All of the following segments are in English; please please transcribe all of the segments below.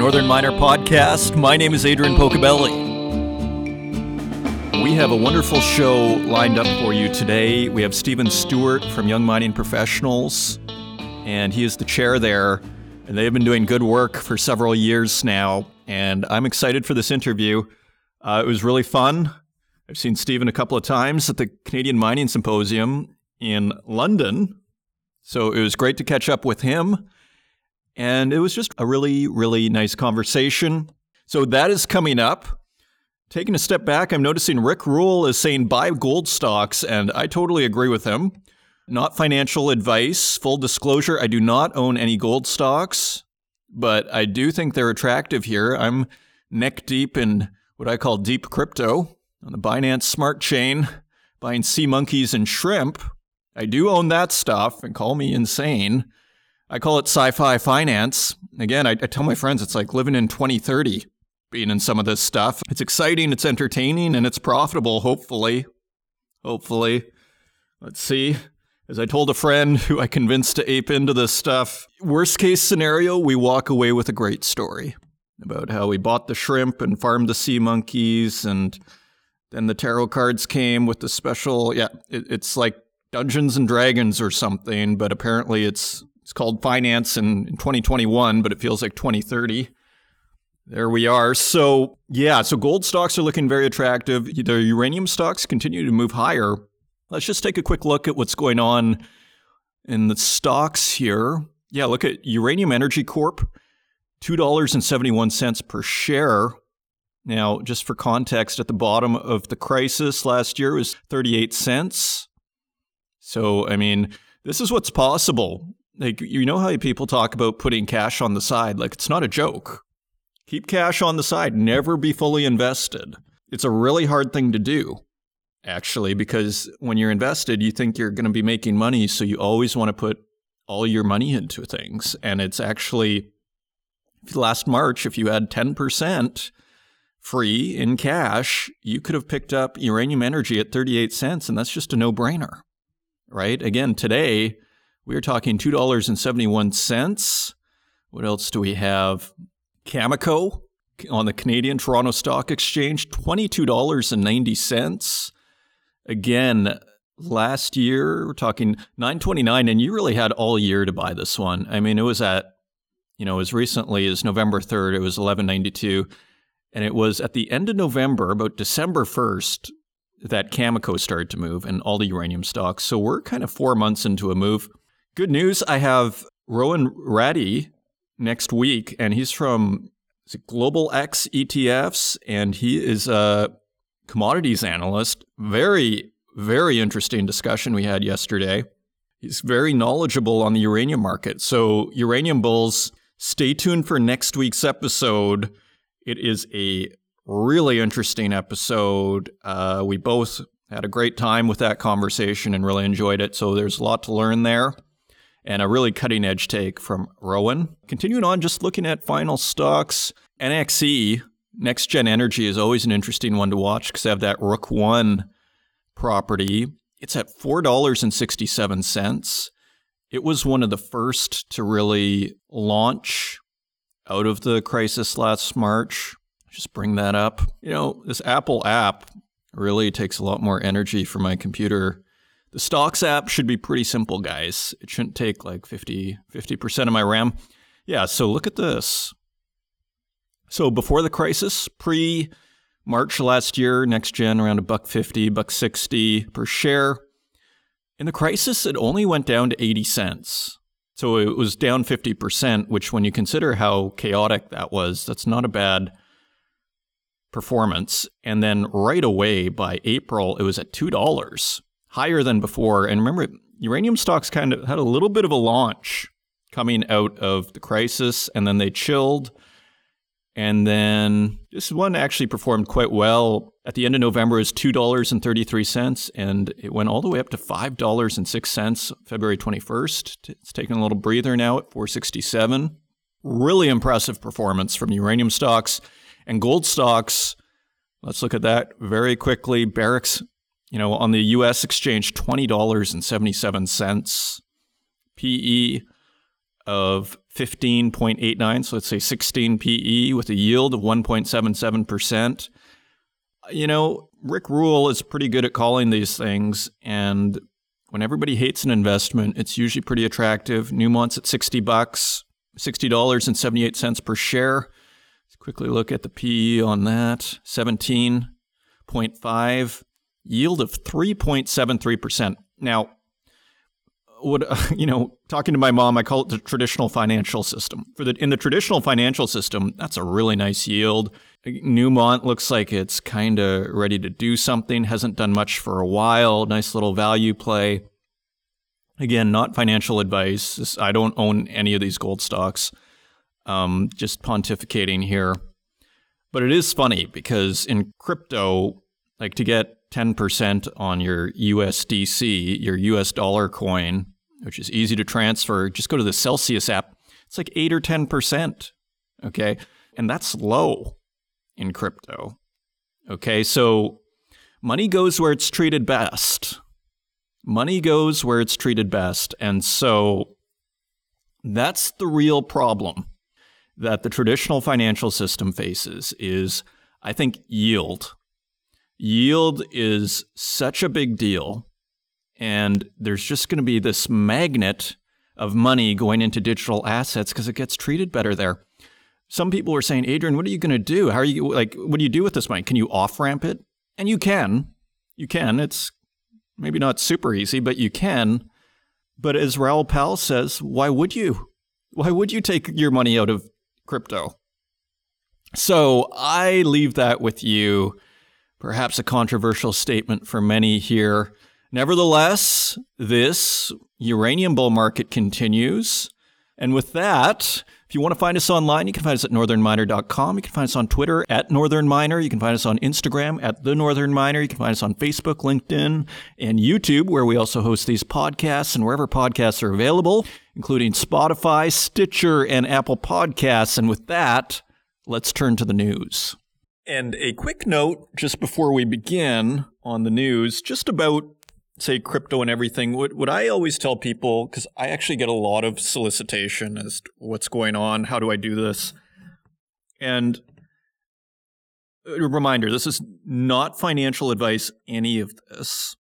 Northern Miner Podcast. My name is Adrian Pocobelli. We have a wonderful show lined up for you today. We have Stephen Stewart from Young Mining Professionals, and he is the chair there. And they have been doing good work for several years now. And I'm excited for this interview. Uh, it was really fun. I've seen Stephen a couple of times at the Canadian Mining Symposium in London. So it was great to catch up with him. And it was just a really, really nice conversation. So that is coming up. Taking a step back, I'm noticing Rick Rule is saying buy gold stocks, and I totally agree with him. Not financial advice. Full disclosure, I do not own any gold stocks, but I do think they're attractive here. I'm neck deep in what I call deep crypto on the Binance Smart Chain, buying sea monkeys and shrimp. I do own that stuff, and call me insane. I call it sci fi finance. Again, I, I, tell my friends it's like living in 2030, being in some of this stuff. It's exciting, it's entertaining, and it's profitable, hopefully. Hopefully. Let's see. As I told a friend who I convinced to ape into this stuff, worst case scenario, we walk away with a great story about how we bought the shrimp and farmed the sea monkeys, and then the tarot cards came with the special. Yeah, it, it's like Dungeons and Dragons or something, but apparently it's it's called finance in, in 2021, but it feels like 2030. There we are. So, yeah, so gold stocks are looking very attractive. The uranium stocks continue to move higher. Let's just take a quick look at what's going on in the stocks here. Yeah, look at Uranium Energy Corp, $2.71 per share. Now, just for context, at the bottom of the crisis last year was 38 cents. So, I mean, this is what's possible like, you know how people talk about putting cash on the side? Like, it's not a joke. Keep cash on the side, never be fully invested. It's a really hard thing to do, actually, because when you're invested, you think you're going to be making money. So you always want to put all your money into things. And it's actually, last March, if you had 10% free in cash, you could have picked up uranium energy at 38 cents. And that's just a no brainer, right? Again, today, we are talking $2.71. What else do we have? Cameco on the Canadian Toronto Stock Exchange, $22.90. Again, last year we're talking 929 and you really had all year to buy this one. I mean, it was at you know, as recently as November 3rd, it was 1192 and it was at the end of November, about December 1st, that Cameco started to move and all the uranium stocks. So we're kind of 4 months into a move. Good news. I have Rowan Ratty next week, and he's from Global X ETFs, and he is a commodities analyst. Very, very interesting discussion we had yesterday. He's very knowledgeable on the uranium market. So, uranium bulls, stay tuned for next week's episode. It is a really interesting episode. Uh, we both had a great time with that conversation and really enjoyed it. So, there's a lot to learn there and a really cutting edge take from Rowan. Continuing on, just looking at final stocks, NXE, NexGen Energy, is always an interesting one to watch because they have that Rook One property. It's at $4.67. It was one of the first to really launch out of the crisis last March. Just bring that up. You know, this Apple app really takes a lot more energy for my computer the stocks app should be pretty simple, guys. It shouldn't take like 50, 50% of my RAM. Yeah, so look at this. So before the crisis, pre March last year, NexGen around a buck 50, buck 60 per share. In the crisis, it only went down to 80 cents. So it was down 50%, which when you consider how chaotic that was, that's not a bad performance. And then right away by April, it was at $2 higher than before. And remember, uranium stocks kind of had a little bit of a launch coming out of the crisis, and then they chilled. And then this one actually performed quite well. At the end of November, it was $2.33, and it went all the way up to $5.06 February 21st. It's taking a little breather now at 467. Really impressive performance from uranium stocks and gold stocks. Let's look at that very quickly. Barrick's you know, on the US exchange, $20.77, PE of 15.89, so let's say 16 PE with a yield of 1.77%. You know, Rick Rule is pretty good at calling these things, and when everybody hates an investment, it's usually pretty attractive. Newmont's at 60 bucks, $60.78 per share. Let's quickly look at the PE on that. 17.5, yield of 3.73%. Now, what you know, talking to my mom, I call it the traditional financial system. For the in the traditional financial system, that's a really nice yield. Newmont looks like it's kind of ready to do something. Hasn't done much for a while. Nice little value play. Again, not financial advice. I don't own any of these gold stocks. Um, just pontificating here. But it is funny because in crypto, like to get 10% on your USDC, your US dollar coin, which is easy to transfer. Just go to the Celsius app. It's like 8 or 10%. Okay. And that's low in crypto. Okay. So money goes where it's treated best. Money goes where it's treated best. And so that's the real problem that the traditional financial system faces is I think yield yield is such a big deal. And there's just going to be this magnet of money going into digital assets because it gets treated better there. Some people were saying, Adrian, what are you going to do? How are you like, what do you do with this money? Can you off ramp it? And you can. You can. It's maybe not super easy, but you can. But as Raoul Pal says, why would you? Why would you take your money out of crypto? So I leave that with you. Perhaps a controversial statement for many here. Nevertheless, this uranium bull market continues. And with that, if you want to find us online, you can find us at northernminer.com. You can find us on Twitter at Northern Miner. You can find us on Instagram at The Northern Miner. You can find us on Facebook, LinkedIn, and YouTube, where we also host these podcasts and wherever podcasts are available, including Spotify, Stitcher, and Apple Podcasts. And with that, let's turn to the news. And a quick note just before we begin on the news, just about say crypto and everything. What what I always tell people because I actually get a lot of solicitation as to what's going on, how do I do this, and a reminder: this is not financial advice. Any of this.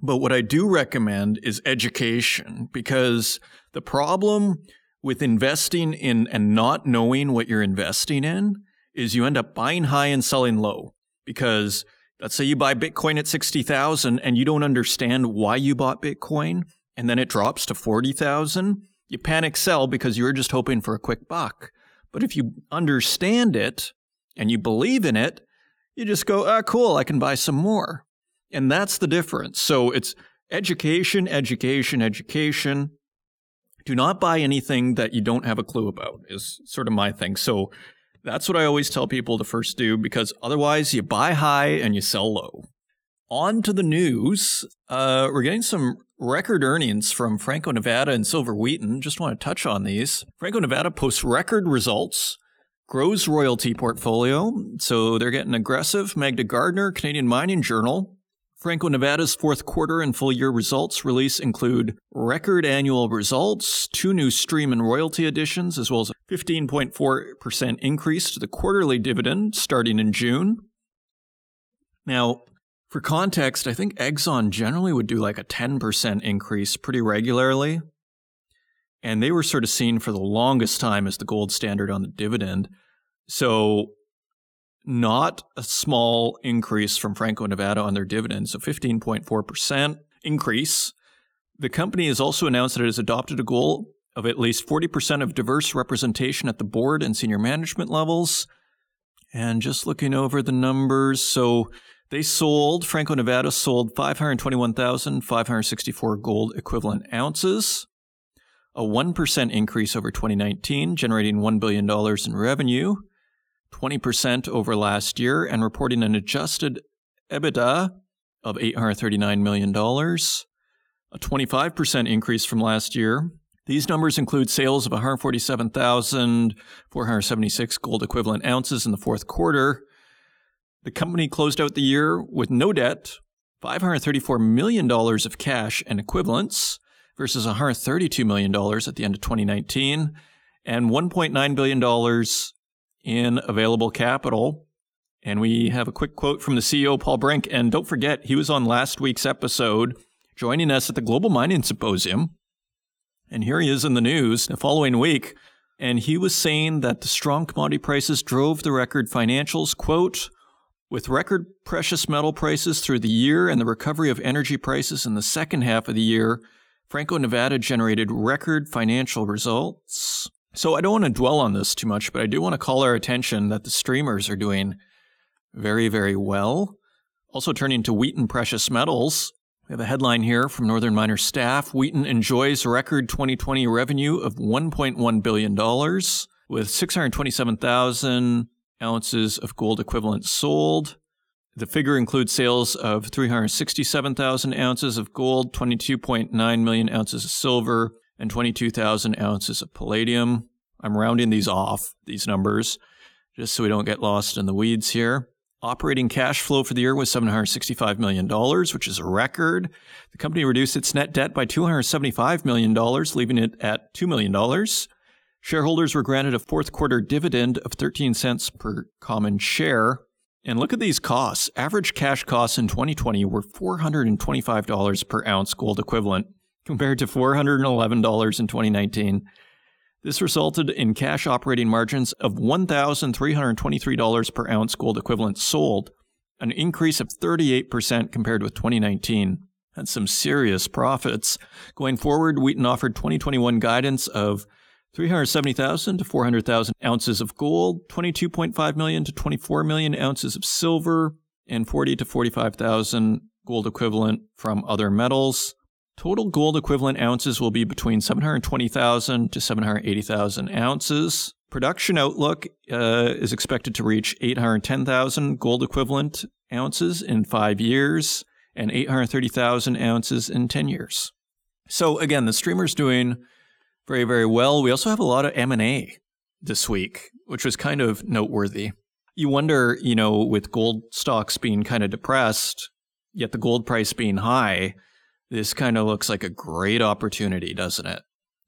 But what I do recommend is education because the problem with investing in and not knowing what you're investing in is you end up buying high and selling low because let's say you buy Bitcoin at 60,000 and you don't understand why you bought Bitcoin and then it drops to 40,000, you panic sell because you're just hoping for a quick buck. But if you understand it and you believe in it, you just go, ah, cool, I can buy some more. And that's the difference. So it's education, education, education. Do not buy anything that you don't have a clue about, is sort of my thing. So that's what I always tell people to first do because otherwise you buy high and you sell low. On to the news. Uh, we're getting some record earnings from Franco Nevada and Silver Wheaton. Just want to touch on these. Franco Nevada posts record results, grows royalty portfolio. So they're getting aggressive. Magda Gardner, Canadian Mining Journal, Franco Nevada's fourth quarter and full year results release include record annual results, two new stream and royalty additions, as well as a 15.4% increase to the quarterly dividend starting in June. Now, for context, I think Exxon generally would do like a 10% increase pretty regularly. And they were sort of seen for the longest time as the gold standard on the dividend. So not a small increase from Franco Nevada on their dividends, so 15.4% increase. The company has also announced that it has adopted a goal of at least 40% of diverse representation at the board and senior management levels. And just looking over the numbers, so they sold, Franco Nevada sold 521,564 gold equivalent ounces, a 1% increase over 2019, generating $1 billion in revenue. 20% over last year and reporting an adjusted EBITDA of $839 million, a 25% increase from last year. These numbers include sales of 147,476 gold equivalent ounces in the fourth quarter. The company closed out the year with no debt, $534 million of cash and equivalents, versus $132 million at the end of 2019, and $1.9 billion in available capital. And we have a quick quote from the CEO, Paul Brink. And don't forget, he was on last week's episode joining us at the Global Mining Symposium. And here he is in the news the following week. And he was saying that the strong commodity prices drove the record financials. Quote, with record precious metal prices through the year and the recovery of energy prices in the second half of the year, Franco Nevada generated record financial results. So I don't want to dwell on this too much, but I do want to call our attention that the streamers are doing very, very well. Also turning to Wheaton Precious Metals. We have a headline here from Northern Miner staff. Wheaton enjoys record 2020 revenue of $1.1 billion with 627,000 ounces of gold equivalent sold. The figure includes sales of 367,000 ounces of gold, 22.9 million ounces of silver, and 22,000 ounces of palladium. I'm rounding these off, these numbers, just so we don't get lost in the weeds here. Operating cash flow for the year was $765 million, which is a record. The company reduced its net debt by $275 million, leaving it at $2 million. Shareholders were granted a fourth quarter dividend of 13 cents per common share. And look at these costs. Average cash costs in 2020 were $425 per ounce gold equivalent, compared to $411 in 2019. This resulted in cash operating margins of $1,323 per ounce gold equivalent sold, an increase of 38% compared with 2019. That's some serious profits. Going forward, Wheaton offered 2021 guidance of 370,000 to 400,000 ounces of gold, 22.5 million to 24 million ounces of silver, and 40 to 45,000 gold equivalent from other metals. Total gold equivalent ounces will be between 720,000 to 780,000 ounces. Production outlook uh, is expected to reach 810,000 gold equivalent ounces in five years and 830,000 ounces in 10 years. So again, the streamer's doing very, very well. We also have a lot of M&A this week, which was kind of noteworthy. You wonder, you know, with gold stocks being kind of depressed, yet the gold price being high, this kind of looks like a great opportunity, doesn't it,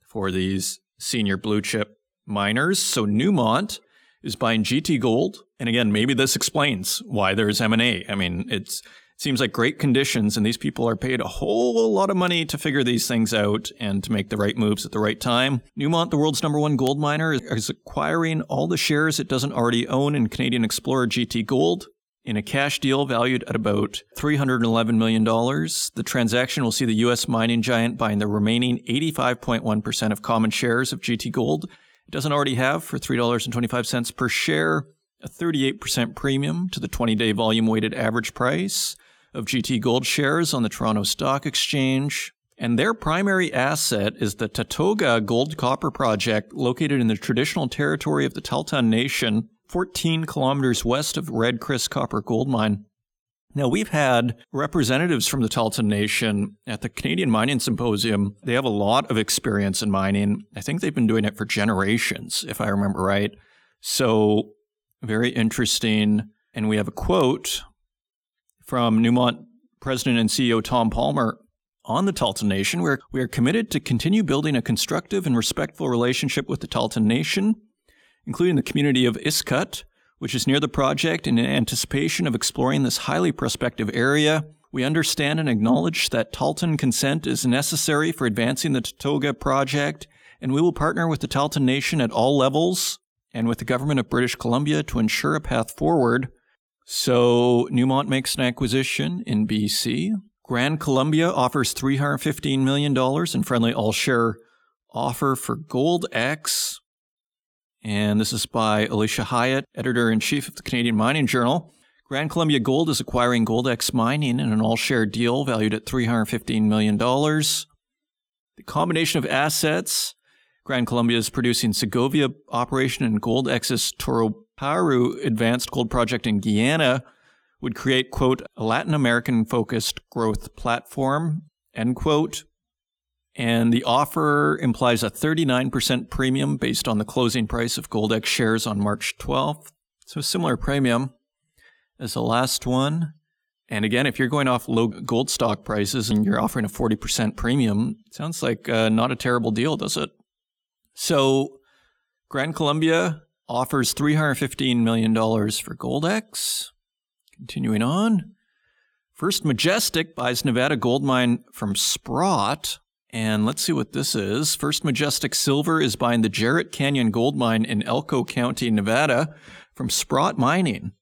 for these senior blue chip miners. So Newmont is buying GT Gold, and again, maybe this explains why there's M&A. I mean, it's seems like great conditions, and these people are paid a whole lot of money to figure these things out and to make the right moves at the right time. Newmont, the world's number one gold miner, is acquiring all the shares it doesn't already own in Canadian Explorer GT Gold. In a cash deal valued at about $311 million, the transaction will see the U.S. mining giant buying the remaining 85.1% of common shares of GT Gold it doesn't already have for $3.25 per share, a 38% premium to the 20 day volume weighted average price of GT Gold shares on the Toronto Stock Exchange. And their primary asset is the Tatogga Gold Copper Project, located in the traditional territory of the Tahltan Nation, 14 kilometers west of Red Chris Copper Gold Mine. Now, we've had representatives from the Tahltan Nation at the Canadian Mining Symposium. They have a lot of experience in mining. I think they've been doing it for generations, if I remember right. So, very interesting. And we have a quote from Newmont President and CEO Tom Palmer on the Tahltan Nation, where we are committed to continue building a constructive and respectful relationship with the Tahltan Nation, including the community of Iskut, which is near the project in anticipation of exploring this highly prospective area. We understand and acknowledge that Tahltan consent is necessary for advancing the Tatogga project, and we will partner with the Tahltan Nation at all levels and with the government of British Columbia to ensure a path forward so Newmont makes an acquisition in BC. Gran Colombia offers $315 million in friendly all share offer for GoldX. And this is by Alicia Hyatt, editor in chief of the Canadian Mining Journal. Gran Colombia Gold is acquiring GoldX Mining in an all share deal valued at $315 million. The combination of assets, Gran Colombia is producing Segovia operation and GoldX's Toro Paru Advanced Gold Project in Guyana would create, quote, a Latin American focused growth platform, end quote. And the offer implies a 39% premium based on the closing price of GoldX shares on March 12th. So, similar premium as the last one. And again, if you're going off low gold stock prices and you're offering a 40% premium, sounds like uh, not a terrible deal, does it? So, Gran Colombia offers $315 million for GoldX. Continuing on. First Majestic buys Nevada gold mine from Sprott. And let's see what this is. First Majestic Silver is buying the Jerritt Canyon gold mine in Elko County, Nevada from Sprott Mining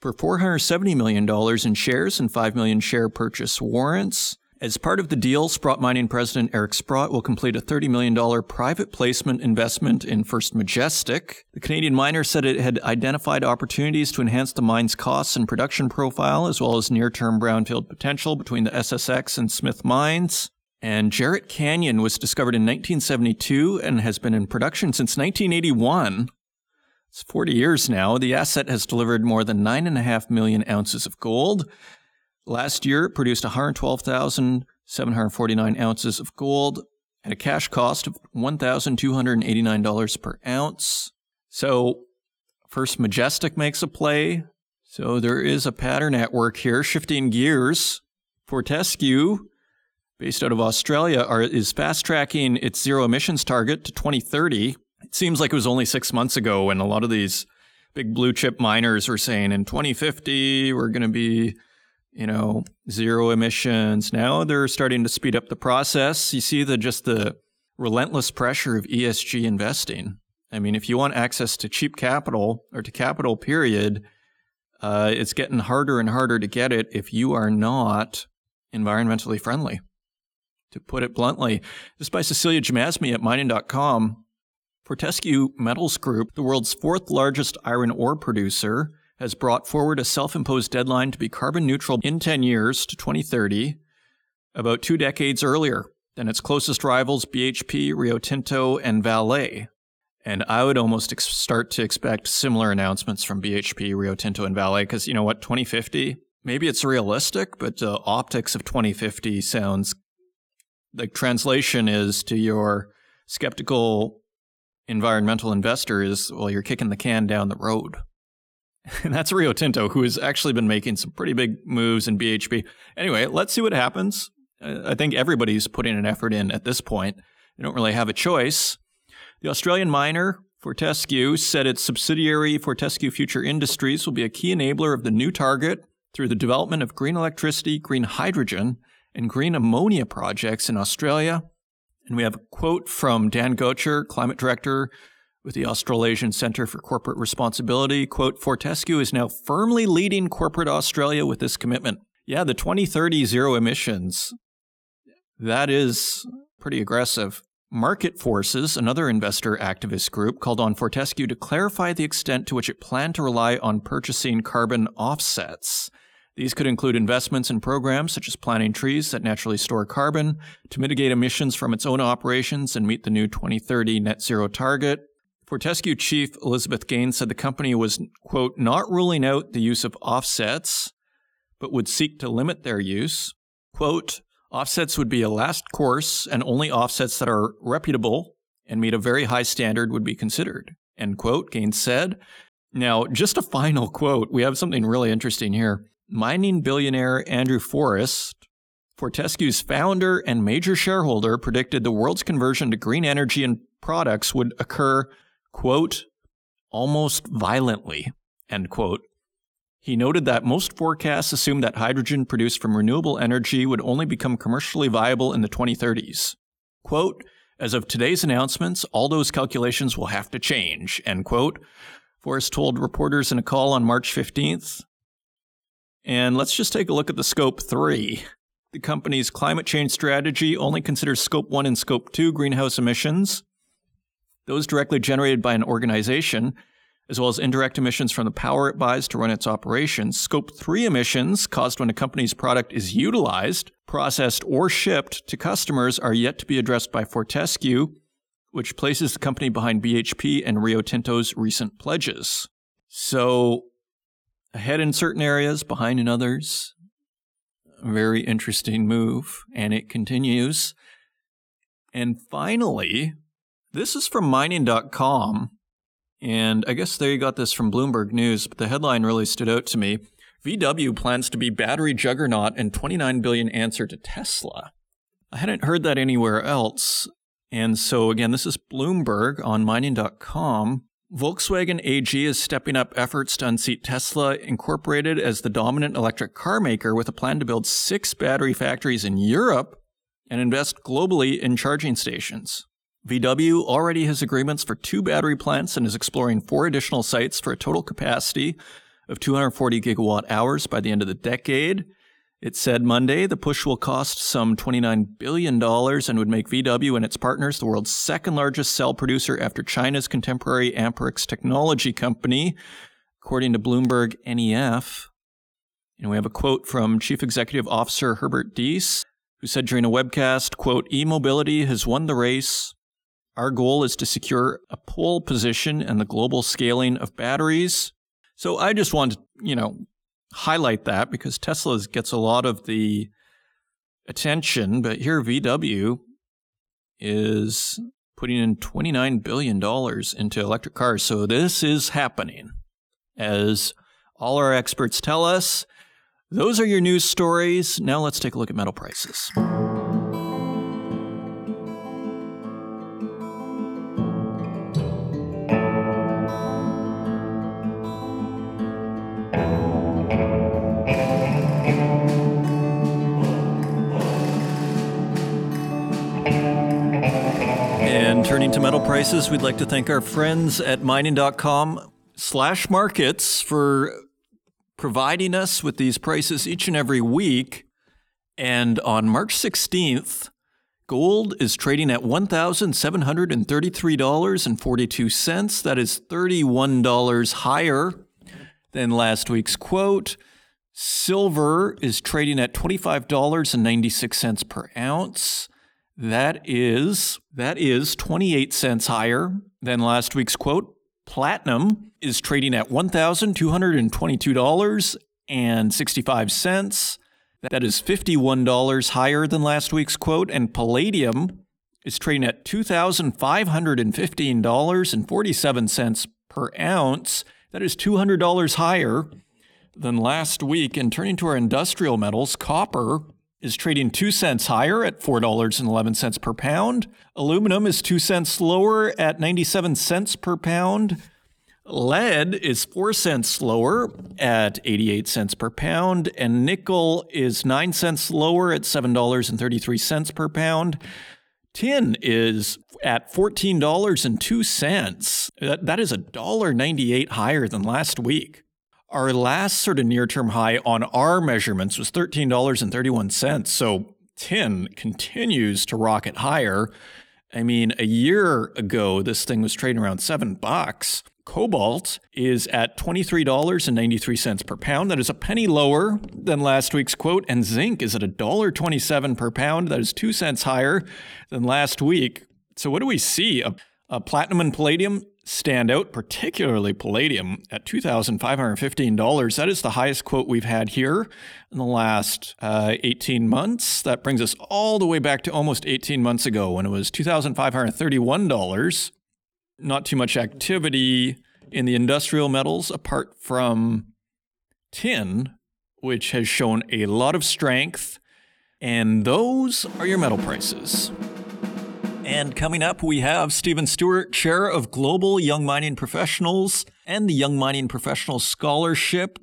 for $470 million in shares and 5 million share purchase warrants. As part of the deal, Sprott Mining President Eric Sprott will complete a $30 million private placement investment in First Majestic. The Canadian miner said it had identified opportunities to enhance the mine's costs and production profile, as well as near term brownfield potential between the SSX and Smith mines. And Jerritt Canyon was discovered in 1972 and has been in production since 1981. It's 40 years now. The asset has delivered more than 9.5 million ounces of gold. Last year, it produced 112,749 ounces of gold at a cash cost of $1,289 per ounce. So, first Majestic makes a play. So there is a pattern at work here, shifting gears. Fortescue, based out of Australia, are, is fast tracking its zero emissions target to 2030. It seems like it was only six months ago when a lot of these big blue chip miners were saying in 2050 we're going to be you know, zero emissions. Now they're starting to speed up the process. You see the just the relentless pressure of ESG investing. I mean, if you want access to cheap capital or to capital, period, uh, it's getting harder and harder to get it if you are not environmentally friendly. To put it bluntly, this by Cecilia Jamasmie at mining.com. Fortescue Metals Group, the world's fourth largest iron ore producer, has brought forward a self imposed deadline to be carbon neutral in 10 years to 2030, about two decades earlier than its closest rivals BHP, Rio Tinto, and Vale. And I would almost ex- start to expect similar announcements from BHP, Rio Tinto, and Vale because you know what, 2050, maybe it's realistic, but the optics of 2050 sounds like translation is to your skeptical environmental investor is well, you're kicking the can down the road. And that's Rio Tinto, who has actually been making some pretty big moves in BHP. Anyway, let's see what happens. I think everybody's putting an effort in at this point. They don't really have a choice. The Australian miner Fortescue said its subsidiary Fortescue Future Industries will be a key enabler of the new target through the development of green electricity, green hydrogen, and green ammonia projects in Australia. And we have a quote from Dan Gocher, climate director with the Australasian Centre for Corporate Responsibility. Quote, Fortescue is now firmly leading corporate Australia with this commitment. Yeah, the 2030 zero emissions, that is pretty aggressive. Market Forces, another investor activist group, called on Fortescue to clarify the extent to which it planned to rely on purchasing carbon offsets. These could include investments in programs such as planting trees that naturally store carbon to mitigate emissions from its own operations and meet the new 2030 net zero target, Fortescue chief Elizabeth Gaines said the company was, quote, not ruling out the use of offsets, but would seek to limit their use. Quote, offsets would be a last course, and only offsets that are reputable and meet a very high standard would be considered, end quote, Gaines said. Now, just a final quote. We have something really interesting here. Mining billionaire Andrew Forrest, Fortescue's founder and major shareholder, predicted the world's conversion to green energy and products would occur quote, almost violently, end quote. He noted that most forecasts assume that hydrogen produced from renewable energy would only become commercially viable in the 2030s. Quote, as of today's announcements, all those calculations will have to change, end quote. Forrest told reporters in a call on March 15th. And let's just take a look at the scope three. The company's climate change strategy only considers scope one and scope two greenhouse emissions those directly generated by an organization, as well as indirect emissions from the power it buys to run its operations. Scope 3 emissions caused when a company's product is utilized, processed, or shipped to customers are yet to be addressed by Fortescue, which places the company behind BHP and Rio Tinto's recent pledges. So, ahead in certain areas, behind in others. A very interesting move, and it continues. And finally, this is from mining.com. And I guess there you got this from Bloomberg News, but the headline really stood out to me. VW plans to be battery juggernaut and 29 billion answer to Tesla. I hadn't heard that anywhere else. And so again, this is Bloomberg on mining.com. Volkswagen AG is stepping up efforts to unseat Tesla Incorporated as the dominant electric car maker with a plan to build six battery factories in Europe and invest globally in charging stations. VW already has agreements for two battery plants and is exploring four additional sites for a total capacity of 240 gigawatt hours by the end of the decade. It said Monday the push will cost some $29 billion and would make VW and its partners the world's second largest cell producer after China's contemporary Amperex technology company, according to Bloomberg NEF. And we have a quote from Chief Executive Officer Herbert Diess, who said during a webcast, quote, e-mobility has won the race. Our goal is to secure a pole position in the global scaling of batteries. So I just want to, you know, highlight that because Tesla gets a lot of the attention, but here VW is putting in $29 billion into electric cars. So this is happening. As all our experts tell us, those are your news stories. Now let's take a look at metal prices. Prices, we'd like to thank our friends at mining.com slash markets for providing us with these prices each and every week. And on March 16th, gold is trading at $1,733.42. That is $31 higher than last week's quote. Silver is trading at $25.96 per ounce. That is that is 28 cents higher than last week's quote. Platinum is trading at $1,222.65. That is $51 higher than last week's quote. And palladium is trading at $2,515.47 per ounce. That is $200 higher than last week. And turning to our industrial metals, copper is trading 2 cents higher at $4.11 per pound. Aluminum is 2 cents lower at 97 cents per pound. Lead is 4 cents lower at 88 cents per pound. And nickel is 9 cents lower at $7.33 per pound. Tin is at $14.02. That, is $1.98 higher than last week. Our last sort of near term high on our measurements was $13.31. So tin continues to rocket higher. I mean, a year ago, this thing was trading around seven bucks. Cobalt is at $23.93 per pound. That is a penny lower than last week's quote. And zinc is at $1.27 per pound. That is two cents higher than last week. So, what do we see? A, a platinum and palladium stand out, particularly palladium at $2,515. That is the highest quote we've had here in the last uh, 18 months. That brings us all the way back to almost 18 months ago when it was $2,531. Not too much activity in the industrial metals apart from tin, which has shown a lot of strength. And those are your metal prices. And coming up, we have Stephen Stewart, Chair of Global Young Mining Professionals and the Young Mining Professionals Scholarship.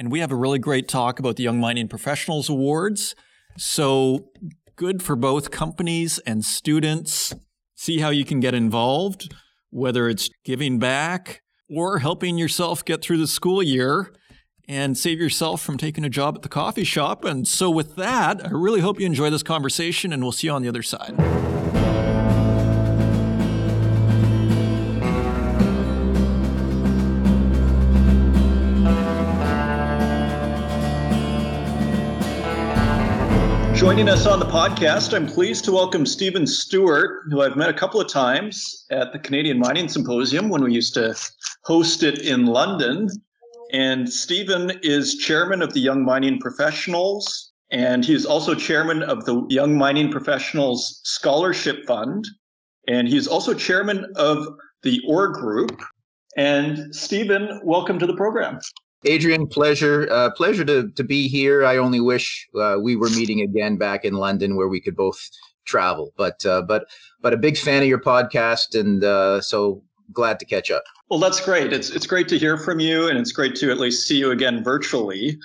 And we have a really great talk about the Young Mining Professionals Awards. So good for both companies and students. See how you can get involved, whether it's giving back or helping yourself get through the school year and save yourself from taking a job at the coffee shop. And so, with that, I really hope you enjoy this conversation, and we'll see you on the other side. Joining us on the podcast, I'm pleased to welcome Stephen Stewart, who I've met a couple of times at the Canadian Mining Symposium when we used to host it in London. And Stephen is chairman of the Young Mining Professionals, and he is also chairman of the Young Mining Professionals Scholarship Fund. And he's also chairman of the OR Group. And Stephen, welcome to the program. Adrian, pleasure, uh, pleasure to to be here. I only wish uh, we were meeting again back in London, where we could both travel. But uh, but but a big fan of your podcast, and uh, so glad to catch up. Well, that's great. It's it's great to hear from you, and it's great to at least see you again virtually.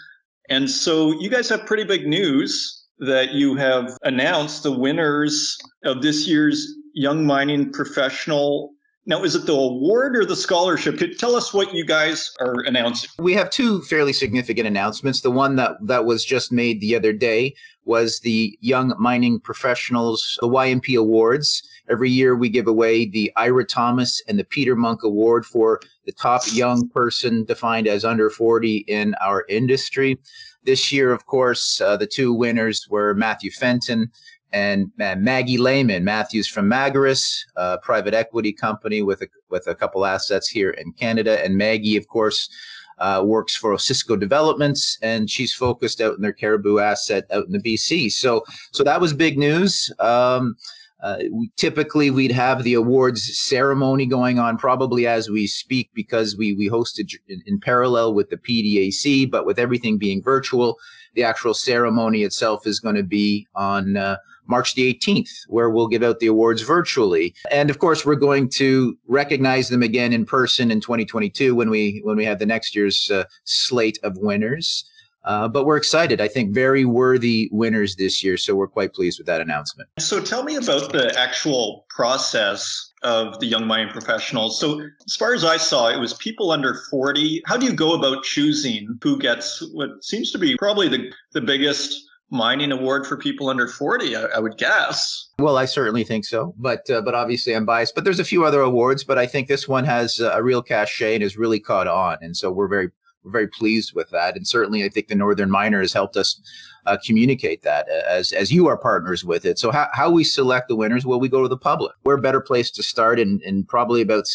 And so, you guys have pretty big news that you have announced the winners of this year's Young Mining Professional now, is it the award or the scholarship? Could tell us what you guys are announcing? We have two fairly significant announcements. The one that, that was just made the other day was the Young Mining Professionals, the YMP Awards. Every year we give away the Eira Thomas and the Peter Munk Award for the top young person defined as under 40 in our industry. This year, of course, uh, the two winners were Matthew Fenton and Maggie Layman, Matthews from Magris, a private equity company with a, with a couple assets here in Canada. And Maggie, of course, uh, works for Osisko Developments, and she's focused out in their Cariboo asset out in the BC. So, so that was big news. Um, uh, we, typically, we'd have the awards ceremony going on probably as we speak because we we hosted in, in parallel with the PDAC, but with everything being virtual, the actual ceremony itself is going to be on uh, March the 18th, where we'll give out the awards virtually. And of course, we're going to recognize them again in person in 2022 when we when we have the next year's uh, slate of winners. Uh, but we're excited. I think very worthy winners this year. So we're quite pleased with that announcement. So tell me about the actual process of the young Mining professionals. So as far as I saw, it was people under 40. How do you go about choosing who gets what seems to be probably the, the biggest mining award for people under 40 I, I, would guess. Well i certainly think so but uh, but obviously i'm biased but there's a few other awards but i think this one has a real cachet and has really caught on and so we're very we're very pleased with that and certainly i think the northern miner has helped us uh, communicate that as as you are partners with it. So how, how we select the winners? Well, we go to the public. We're a better place to start, and in probably about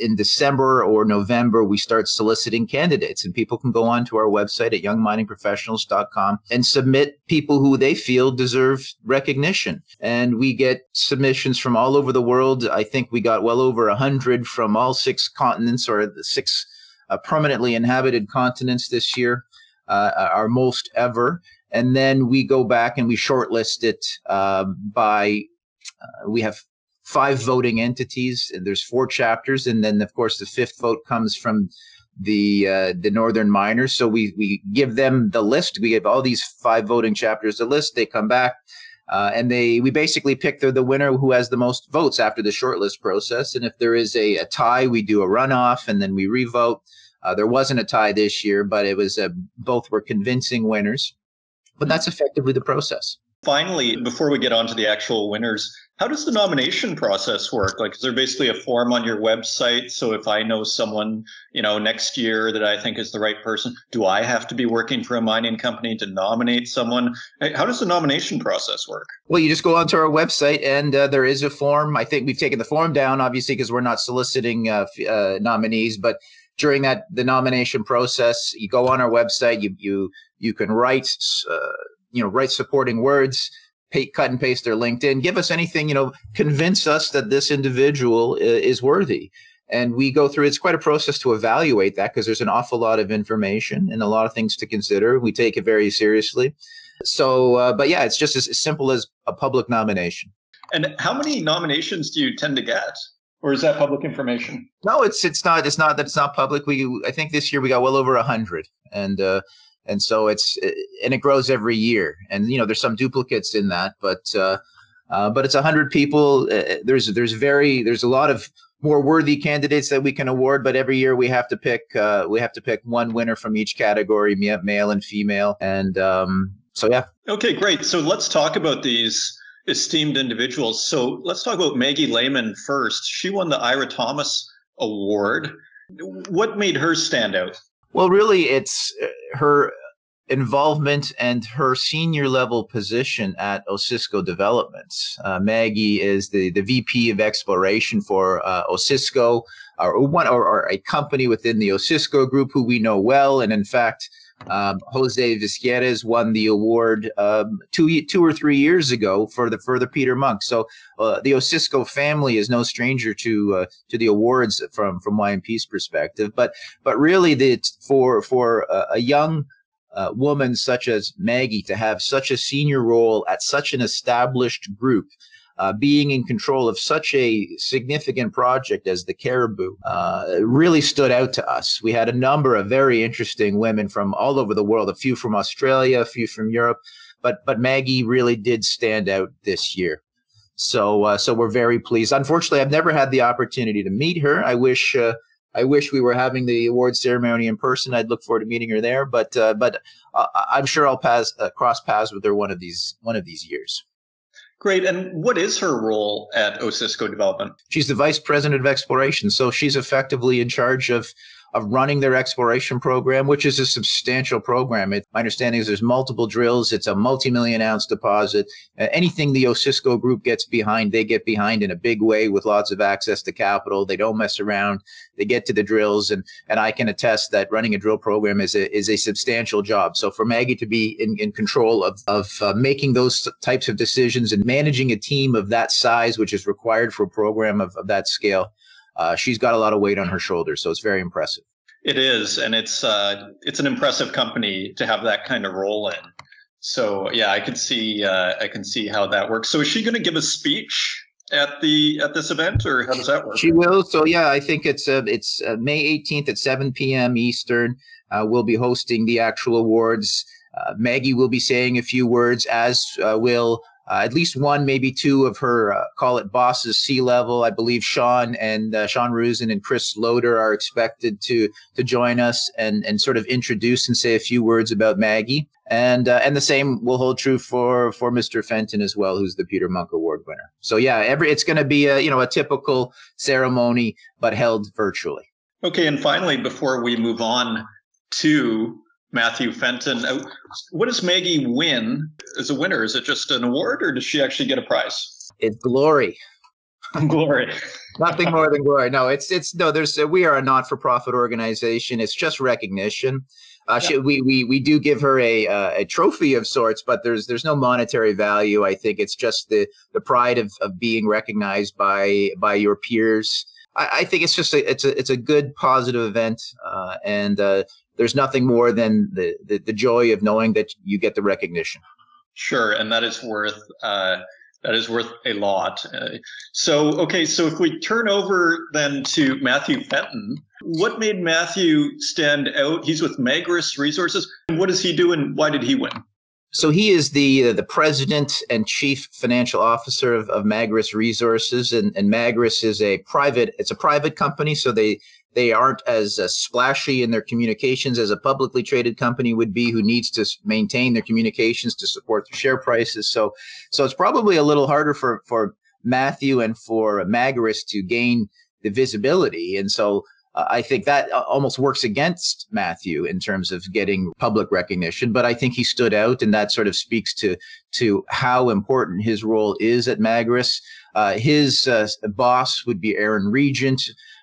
in December or November, we start soliciting candidates, and people can go on to our website at youngminingprofessionals.com and submit people who they feel deserve recognition. And we get submissions from all over the world. I think we got well over a hundred from all six continents or the six uh, permanently inhabited continents this year, uh, our most ever and then we go back and we shortlist it uh, by uh, we have five voting entities. And there's four chapters. And then of course the fifth vote comes from the uh, the northern miners. So we we give them the list. We give all these five voting chapters a list. They come back uh, and they we basically pick the, the winner who has the most votes after the shortlist process. And if there is a, a tie we do a runoff and then we revote. Uh, there wasn't a tie this year but it was both were convincing winners but that's effectively the process. Finally, before we get on to the actual winners, how does the nomination process work? Like, is there basically a form on your website? So if I know someone, you know, next year that I think is the right person, do I have to be working for a mining company to nominate someone? How does the nomination process work? Well, you just go onto our website and uh, there is a form. I think we've taken the form down, obviously, because we're not soliciting uh, uh, nominees, but during that the nomination process you go on our website you you you can write uh, you know write supporting words pay, cut and paste their linkedin give us anything you know convince us that this individual is worthy. And we go through it's quite a process to evaluate that because there's an awful lot of information and a lot of things to consider we take it very seriously. So uh, but yeah it's just as simple as a public nomination. And how many nominations do you tend to get or is that public information? No, it's it's not. It's not that it's not public. We I think this year we got well over a hundred, and uh, and so it's and it grows every year. And you know, there's some duplicates in that, but uh, uh, but it's a hundred people. Uh, there's there's very there's a lot of more worthy candidates that we can award, but every year we have to pick uh, we have to pick one winner from each category, male and female, and um, so yeah. Okay, great. So let's talk about these esteemed individuals. So let's talk about Maggie Layman first. She won the Eira Thomas Award. What made her stand out? Well, really, it's uh, her involvement and her senior level position at Osisko Developments. Uh, Maggie is the, the VP of exploration for uh, Osisko, or one or, or, a company within the Osisko group who we know well, and in fact Um, Jose Vizquerra won the award um, two two or three years ago for the for the Peter Munk. So uh, the Osisko family is no stranger to uh, to the awards from from YMP's perspective. But but really, the for for a, a young uh, woman such as Maggie to have such a senior role at such an established group uh, being in control of such a significant project as the Cariboo uh, really stood out to us. We had a number of very interesting women from all over the world, a few from Australia, a few from Europe, but but Maggie really did stand out this year. So uh, so we're very pleased. Unfortunately, I've never had the opportunity to meet her. I wish. Uh, I wish we were having the award ceremony in person. I'd look forward to meeting her there, but uh, but uh, I'm sure I'll pass cross paths with her one of these one of these years. Great. And what is her role at Osisko Development? She's the vice president of exploration. So she's effectively in charge of of running their exploration program, which is a substantial program. It, my understanding is there's multiple drills. It's a multi-million ounce deposit. Uh, anything the Osisko group gets behind, they get behind in a big way with lots of access to capital. They don't mess around. They get to the drills, and and I can attest that running a drill program is a is a substantial job. So for Maggie to be in, in control of of uh, making those types of decisions and managing a team of that size, which is required for a program of, of that scale, uh, she's got a lot of weight on her shoulders, so it's very impressive. It is, and it's uh, it's an impressive company to have that kind of role in. So yeah, I can see uh, I can see how that works. So is she going to give a speech at the at this event, or how does that work? She will. So yeah, I think it's uh, it's uh, May 18th at 7 p.m. Eastern. Uh, we'll be hosting the actual awards. Uh, Maggie will be saying a few words, as uh, will uh, at least one, maybe two of her uh, call it bosses C level. I believe Sean and uh, Sean Roosen and Chris Lodder are expected to to join us and and sort of introduce and say a few words about Maggie. And uh, and the same will hold true for for Mr. Fenton as well, who's the Peter Munk Award winner. So yeah, every it's going to be a you know a typical ceremony, but held virtually. Okay, and finally, before we move on to Matthew Fenton. Uh, what does Maggie win as a winner? Is it just an award or does she actually get a prize? It's glory. glory. Nothing more than glory. No, it's it's no. There's we are a not-for-profit organization. It's just recognition. Uh, yeah. she, we, we we do give her a uh, a trophy of sorts, but there's there's no monetary value. I think it's just the the pride of, of being recognized by by your peers. I, I think it's just a it's a it's a good positive event, uh, and uh, there's nothing more than the, the, the joy of knowing that you get the recognition. Sure, and that is worth uh, that is worth a lot. Uh, so, okay, so if we turn over then to Matthew Fenton, what made Matthew stand out? He's with Magris Resources. What does he do, and why did he win? So he is the uh, the president and chief financial officer of, of Magris Resources, and, and Magris is a private. It's a private company, so they they aren't as uh, splashy in their communications as a publicly traded company would be, who needs to maintain their communications to support their share prices. So, so it's probably a little harder for for Matthew and for Magris to gain the visibility, and so. I think that uh, almost works against Matthew in terms of getting public recognition, but I think he stood out, and that sort of speaks to to how important his role is at Magris. Uh, his uh, boss would be Aaron Regent,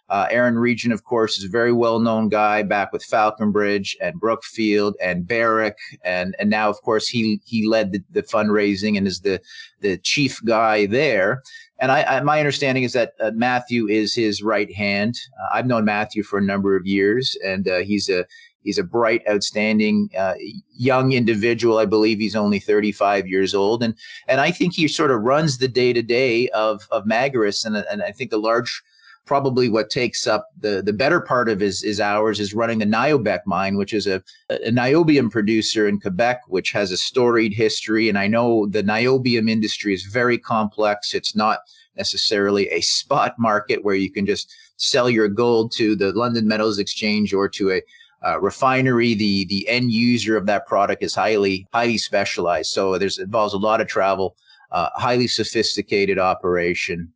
uh, Aaron Regent, of course, is a very well-known guy back with Falconbridge and Brookfield and Barrick, and and now, of course, he he led the, the fundraising and is the the chief guy there. And I, I my understanding is that uh, Matthew is his right hand. Uh, I've known Matthew for a number of years, and uh, he's a he's a bright, outstanding uh, young individual. I believe he's only 35 years old, and and I think he sort of runs the day to day of of Magris, and and I think the large probably what takes up the, the better part of his, his hours is running the Niobec mine, which is a, a niobium producer in Quebec, which has a storied history. And I know the niobium industry is very complex. It's not necessarily a spot market where you can just sell your gold to the London Metals Exchange or to a uh, refinery. The the end user of that product is highly highly specialized. So there's involves a lot of travel, uh, highly sophisticated operation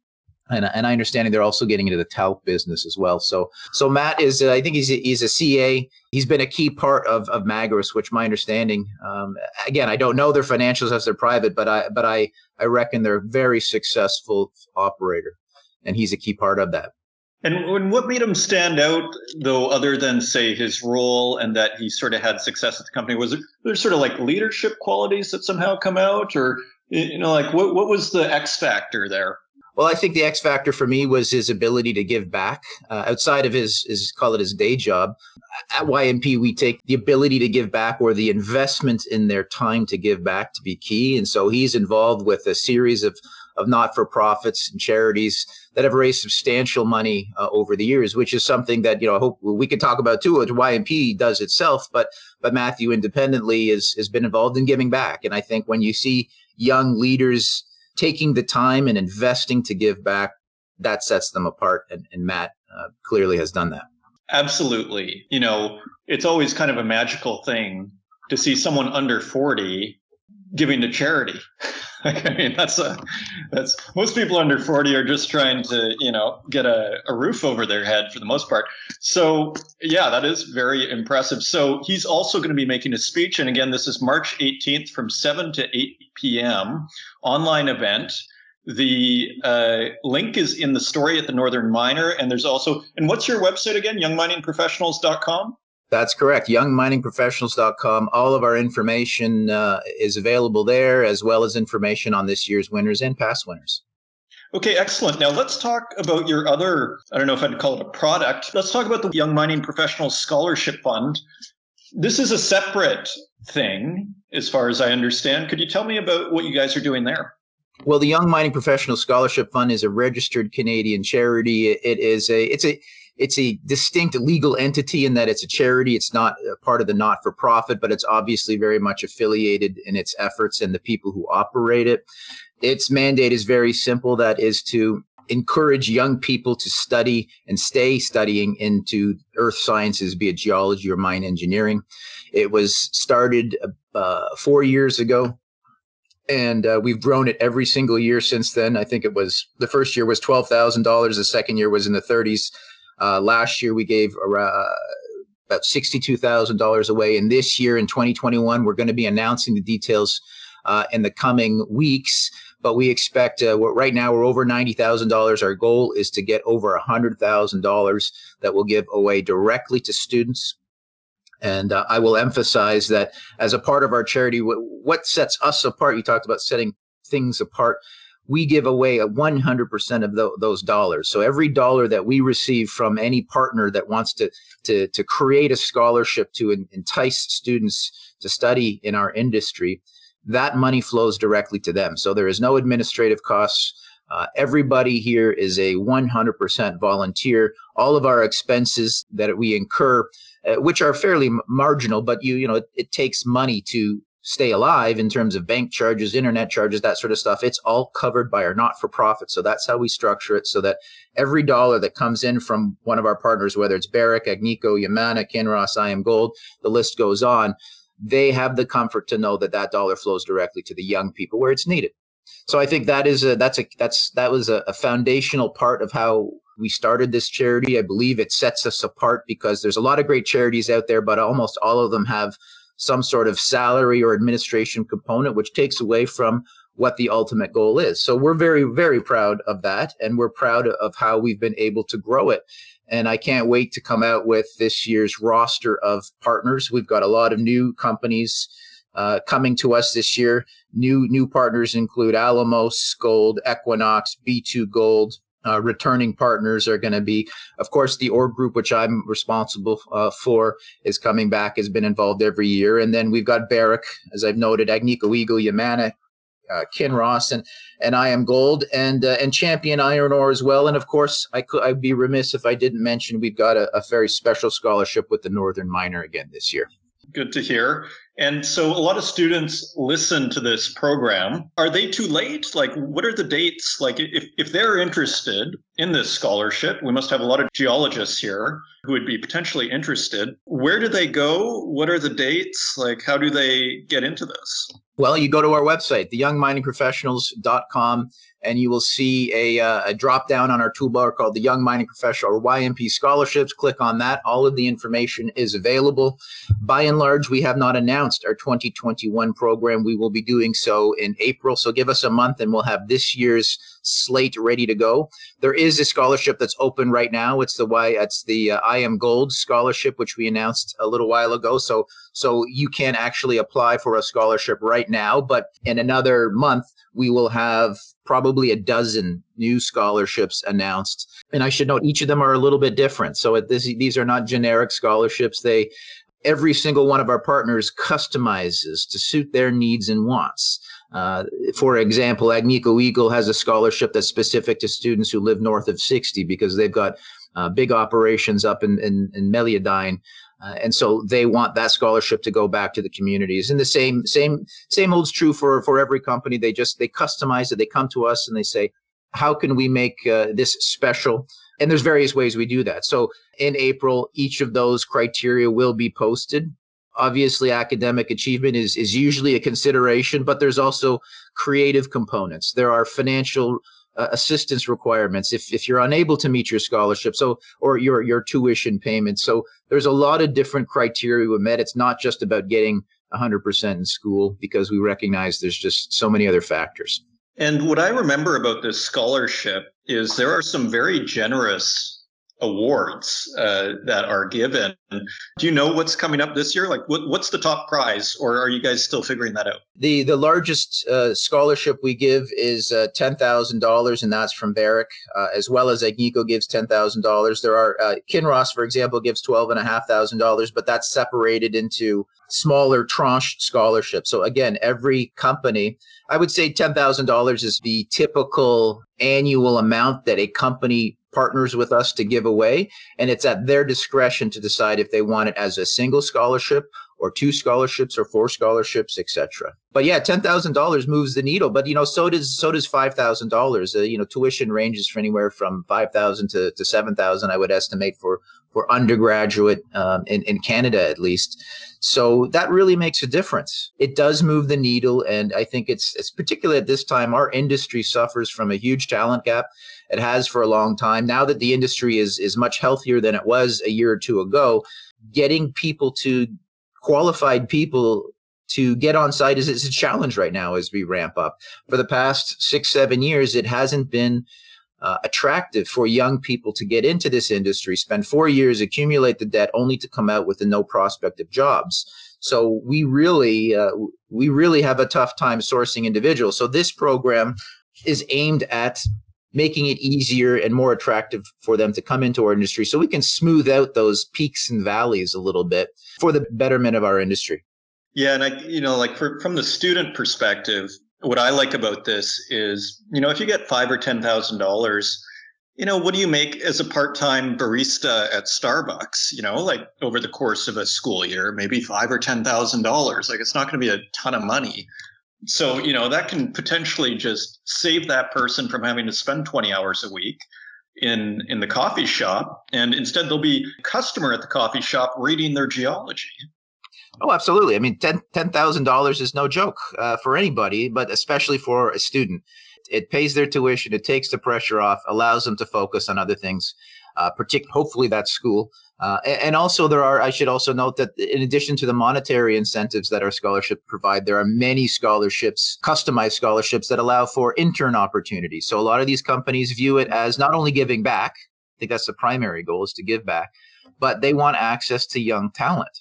and, and I understand they're also getting into the talc business as well. So so Matt is uh, I think he's a, he's a CA. He's been a key part of of Magris, which my understanding. Um, again, I don't know their financials as they're private, but I but I I reckon they're a very successful operator, and he's a key part of that. And what made him stand out, though, other than say his role and that he sort of had success at the company, was there sort of like leadership qualities that somehow come out, or you know, like what what was the X factor there? Well, I think the X factor for me was his ability to give back uh, outside of his, his call it his day job. At YMP, we take the ability to give back or the investment in their time to give back to be key. And so he's involved with a series of, of not for profits and charities that have raised substantial money uh, over the years, which is something that you know I hope we could talk about too. What YMP does itself, but but Matthew independently is has been involved in giving back. And I think when you see young leaders taking the time and investing to give back, that sets them apart. And, and Matt uh, clearly has done that. Absolutely. You know, it's always kind of a magical thing to see someone under 40 giving to charity. I mean, that's a that's most people under 40 are just trying to, you know, get a, a roof over their head for the most part. So yeah, that is very impressive. So he's also going to be making a speech. And again, this is March 18th from 7 to 8 p.m. online event. The uh, link is in the story at the Northern Miner. And there's also, and what's your website again? Youngminingprofessionals.com? That's correct. Youngminingprofessionals.com. All of our information uh, is available there, as well as information on this year's winners and past winners. Okay, excellent. Now let's talk about your other, I don't know if I'd call it a product. Let's talk about the Young Mining Professionals Scholarship Fund. This is a separate thing, as far as I understand. Could you tell me about what you guys are doing there? Well, the Young Mining Professional Scholarship Fund is a registered Canadian charity. It is a it's a it's a distinct legal entity in that it's a charity. It's not part of the not for profit, but it's obviously very much affiliated in its efforts and the people who operate it. Its mandate is very simple that is to encourage young people to study and stay studying into earth sciences, be it geology or mine engineering. It was started uh, four years ago and uh, we've grown it every single year since then. I think it was the first year was twelve thousand dollars. The second year was in the thirties. Uh, last year we gave around, about sixty-two thousand dollars away, and this year in 2021 we're going to be announcing the details uh, in the coming weeks. But we expect uh, right now we're over ninety thousand dollars. Our goal is to get over hundred thousand dollars that we'll give away directly to students. And uh, I will emphasize that as a part of our charity, what, what sets us apart, you talked about setting things apart we give away a 100% of the, those dollars. So every dollar that we receive from any partner that wants to to, to create a scholarship to entice students to study in our industry, that money flows directly to them. So there is no administrative costs. Uh, everybody here is a 100% volunteer. All of our expenses that we incur, uh, which are fairly marginal, but you you know it, it takes money to stay alive in terms of bank charges, internet charges, that sort of stuff. It's all covered by our not for profit. So that's how we structure it so that every dollar that comes in from one of our partners, whether it's Barrick, Agnico, Yamana, Kinross, IAMGOLD, the list goes on, they have the comfort to know that that dollar flows directly to the young people where it's needed. So I think that is a that's a that's that was a, a foundational part of how we started this charity. I believe it sets us apart because there's a lot of great charities out there, but almost all of them have some sort of salary or administration component, which takes away from what the ultimate goal is. So we're very, very proud of that. And we're proud of how we've been able to grow it. And I can't wait to come out with this year's roster of partners. We've got a lot of new companies uh, coming to us this year. New new partners include Alamos Gold, Equinox, B2 Gold, uh, returning partners are going to be, of course, the org group, which I'm responsible uh, for, is coming back, has been involved every year. And then we've got Barrick, as I've noted, Agnico Eagle, Yamana, uh, Kinross, and and IAMGOLD, and uh, and Champion Iron Ore as well. And of course, I could I'd be remiss if I didn't mention we've got a, a very special scholarship with the Northern Miner again this year. Good to hear. And so a lot of students listen to this program. Are they too late? Like, what are the dates? Like, if, if they're interested in this scholarship, we must have a lot of geologists here who would be potentially interested. Where do they go? What are the dates? Like, how do they get into this? Well, you go to our website, theyoungminingprofessionals.com, and you will see a, uh, a drop down on our toolbar called the Young Mining Professional or YMP Scholarships. Click on that. All of the information is available. By and large, we have not announced our 2021 program. We will be doing so in April. So give us a month and we'll have this year's slate ready to go. There is a scholarship that's open right now. It's the why It's the uh, IAMGOLD scholarship, which we announced a little while ago. So so you can actually apply for a scholarship right now. But in another month, we will have probably a dozen new scholarships announced. And I should note each of them are a little bit different. So this, these are not generic scholarships. They every single one of our partners customizes to suit their needs and wants. Uh, for example, Agnico Eagle has a scholarship that's specific to students who live north of 60 because they've got uh, big operations up in, in, in Meliadine uh, and so they want that scholarship to go back to the communities. And the same same same holds true for for every company. They just they customize it. They come to us and they say, how can we make uh, this special? And there's various ways we do that. So in April, each of those criteria will be posted. Obviously, academic achievement is is usually a consideration, but there's also creative components. There are financial uh, assistance requirements if, if you're unable to meet your scholarship so or your your tuition payment. So there's a lot of different criteria we met it's not just about getting 100% in school because we recognize there's just so many other factors. And what i remember about this scholarship is there are some very generous awards uh, that are given. Do you know what's coming up this year? Like, what, what's the top prize, or are you guys still figuring that out? The the largest uh, scholarship we give is uh, ten thousand dollars, and that's from Barrick, uh, as well as Agnico gives ten thousand dollars. There are uh, Kinross, for example, gives twelve and a half thousand dollars, but that's separated into smaller tranche scholarships. So again, every company, I would say ten thousand dollars is the typical annual amount that a company partners with us to give away. And it's at their discretion to decide if they want it as a single scholarship or two scholarships or four scholarships, etc. But yeah, ten thousand dollars moves the needle. But you know, so does so does five thousand uh, dollars. You know, tuition ranges from anywhere from five thousand to, to seven thousand. I would estimate for for undergraduate um, in in Canada at least. So that really makes a difference. It does move the needle, and I think it's it's particularly at this time our industry suffers from a huge talent gap. It has for a long time. Now that the industry is is much healthier than it was a year or two ago, getting people to qualified people to get on site is, is a challenge right now as we ramp up. For the past six, seven years, it hasn't been uh, attractive for young people to get into this industry, spend four years, accumulate the debt, only to come out with a no prospect of jobs. So we really, uh, we really have a tough time sourcing individuals. So this program is aimed at making it easier and more attractive for them to come into our industry so we can smooth out those peaks and valleys a little bit for the betterment of our industry. Yeah, and I, you know, like for, from the student perspective, what I like about this is, you know, if you get five or ten thousand dollars, you know, what do you make as a part-time barista at Starbucks? You know, like over the course of a school year, maybe five or ten thousand dollars. Like it's not going to be a ton of money. So, you know, that can potentially just save that person from having to spend 20 hours a week in in the coffee shop and instead they'll be a customer at the coffee shop reading their geology Oh, absolutely. I mean, ten ten thousand dollars is no joke uh, for anybody, but especially for a student. It pays their tuition. It takes the pressure off, allows them to focus on other things. Uh, partic- hopefully, that's school. Uh, and also, there are. I should also note that in addition to the monetary incentives that our scholarship provide, there are many scholarships, customized scholarships that allow for intern opportunities. So a lot of these companies view it as not only giving back. I think that's the primary goal is to give back, but they want access to young talent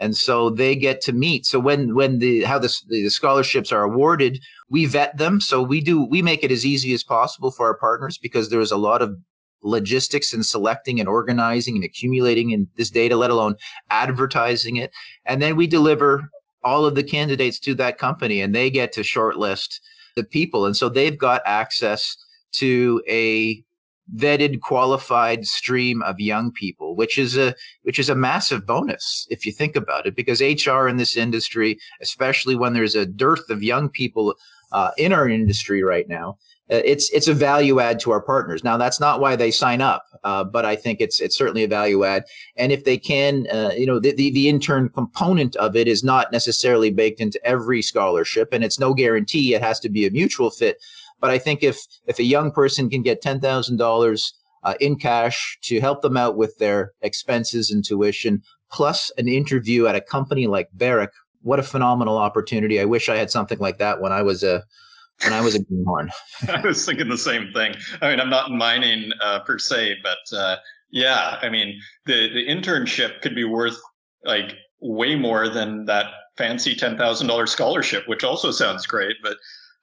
and so they get to meet. So when when the how the, the scholarships are awarded we vet them. So we do we make it as easy as possible for our partners because there's a lot of logistics and selecting and organizing and accumulating in this data let alone advertising it. And then we deliver all of the candidates to that company and they get to shortlist the people. And so they've got access to a vetted qualified stream of young people which is a which is a massive bonus if you think about it because hr in this industry especially when there's a dearth of young people uh, in our industry right now uh, it's it's a value add to our partners. Now that's not why they sign up uh, but i think it's it's certainly a value add. And if they can uh, you know the, the the intern component of it is not necessarily baked into every scholarship and it's no guarantee it has to be a mutual fit But I think if if a young person can get ten thousand dollars uh, in cash to help them out with their expenses and tuition, plus an interview at a company like Barrick, what a phenomenal opportunity! I wish I had something like that when I was a when I was a greenhorn. I was thinking the same thing. I mean, I'm not in mining uh, per se, but uh, yeah, I mean, the the internship could be worth like way more than that fancy ten thousand dollars scholarship, which also sounds great. But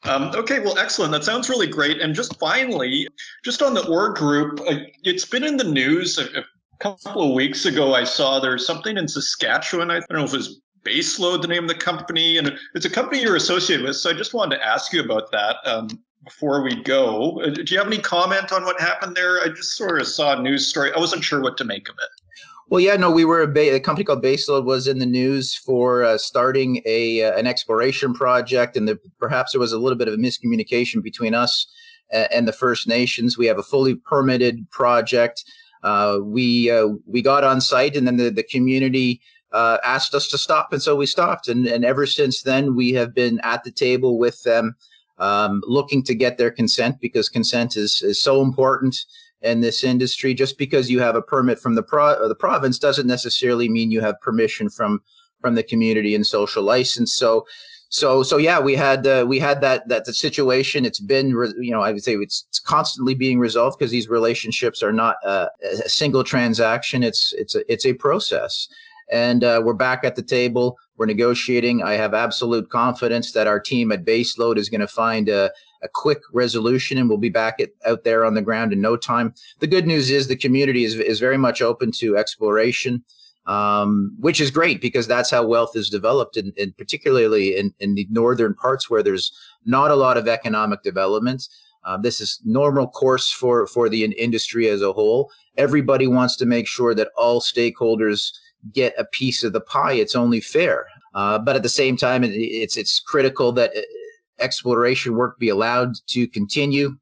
um, okay, well, excellent. That sounds really great. And just finally, just on the org group, uh, it's been in the news a, a, couple of weeks ago. I saw there's something in Saskatchewan. I don't know if it was Baseload, the name of the company, and it's a company you're associated with. So I just wanted to ask you about that um, before we go. Uh, do you have any comment on what happened there? I just sort of saw a news story. I wasn't sure what to make of it. Well, yeah, no, we were a, ba- a company called Baseload was in the news for uh, starting a uh, an exploration project, and the, perhaps there was a little bit of a miscommunication between us and, and the First Nations. We have a fully permitted project. Uh, we uh, we got on site, and then the the community uh, asked us to stop, and so we stopped. And, and ever since then, we have been at the table with them, um, looking to get their consent because consent is, is so important in this industry. Just because you have a permit from the pro- the province doesn't necessarily mean you have permission from from the community and social license. So. So so yeah, we had uh, we had that that the situation. It's been you know I would say it's, it's constantly being resolved because these relationships are not uh, a single transaction. It's it's a it's a process and uh, we're back at the table. We're negotiating. I have absolute confidence that our team at Baseload is going to find a, a quick resolution, and we'll be back at, out there on the ground in no time. The good news is the community is is very much open to exploration. Um, which is great because that's how wealth is developed, and, particularly in, in the northern parts where there's not a lot of economic development. Uh, this is normal course for for the industry as a whole. Everybody wants to make sure that all stakeholders get a piece of the pie. It's only fair. Uh, but at the same time, it's it's critical that uh, exploration work be allowed to continue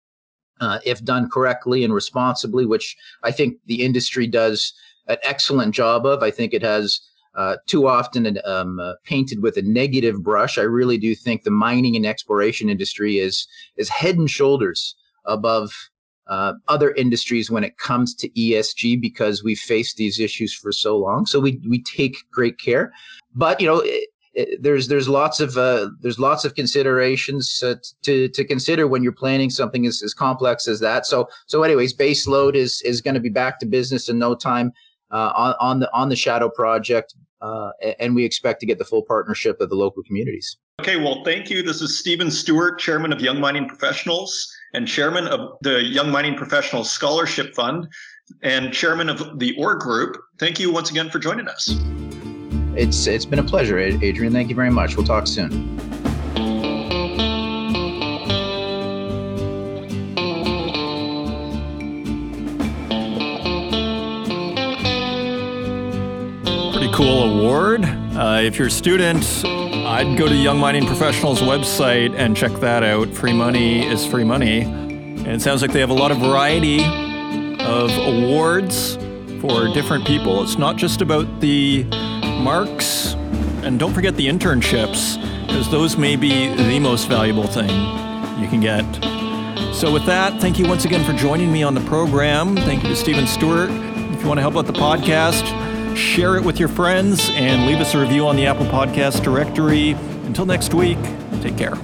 uh, if done correctly and responsibly, which I think the industry does an excellent job of. I think it has uh, too often um, uh, painted with a negative brush. I really do think the mining and exploration industry is is head and shoulders above uh, other industries when it comes to ESG because we've faced these issues for so long. So we we take great care, but you know. It, there's there's lots of uh, there's lots of considerations uh, to to consider when you're planning something as, as complex as that. So so anyways, Baseload is is going to be back to business in no time uh, on on the on the shadow project, uh, and we expect to get the full partnership of the local communities. Okay, well, thank you. This is Stephen Stewart, chairman of Young Mining Professionals and chairman of the Young Mining Professionals Scholarship Fund and chairman of the OR Group. Thank you once again for joining us. It's it's been a pleasure, Adrian. Thank you very much. We'll talk soon. Pretty cool award. Uh, if you're a student, I'd go to Young Mining Professionals website and check that out. Free money is free money. And it sounds like they have a lot of variety of awards for different people. It's not just about the marks, and don't forget the internships, because those may be the most valuable thing you can get. So, with that, thank you once again for joining me on the program. Thank you to Stephen Stewart. If you want to help out the podcast, share it with your friends, and leave us a review on the Apple Podcast directory. Until next week, take care.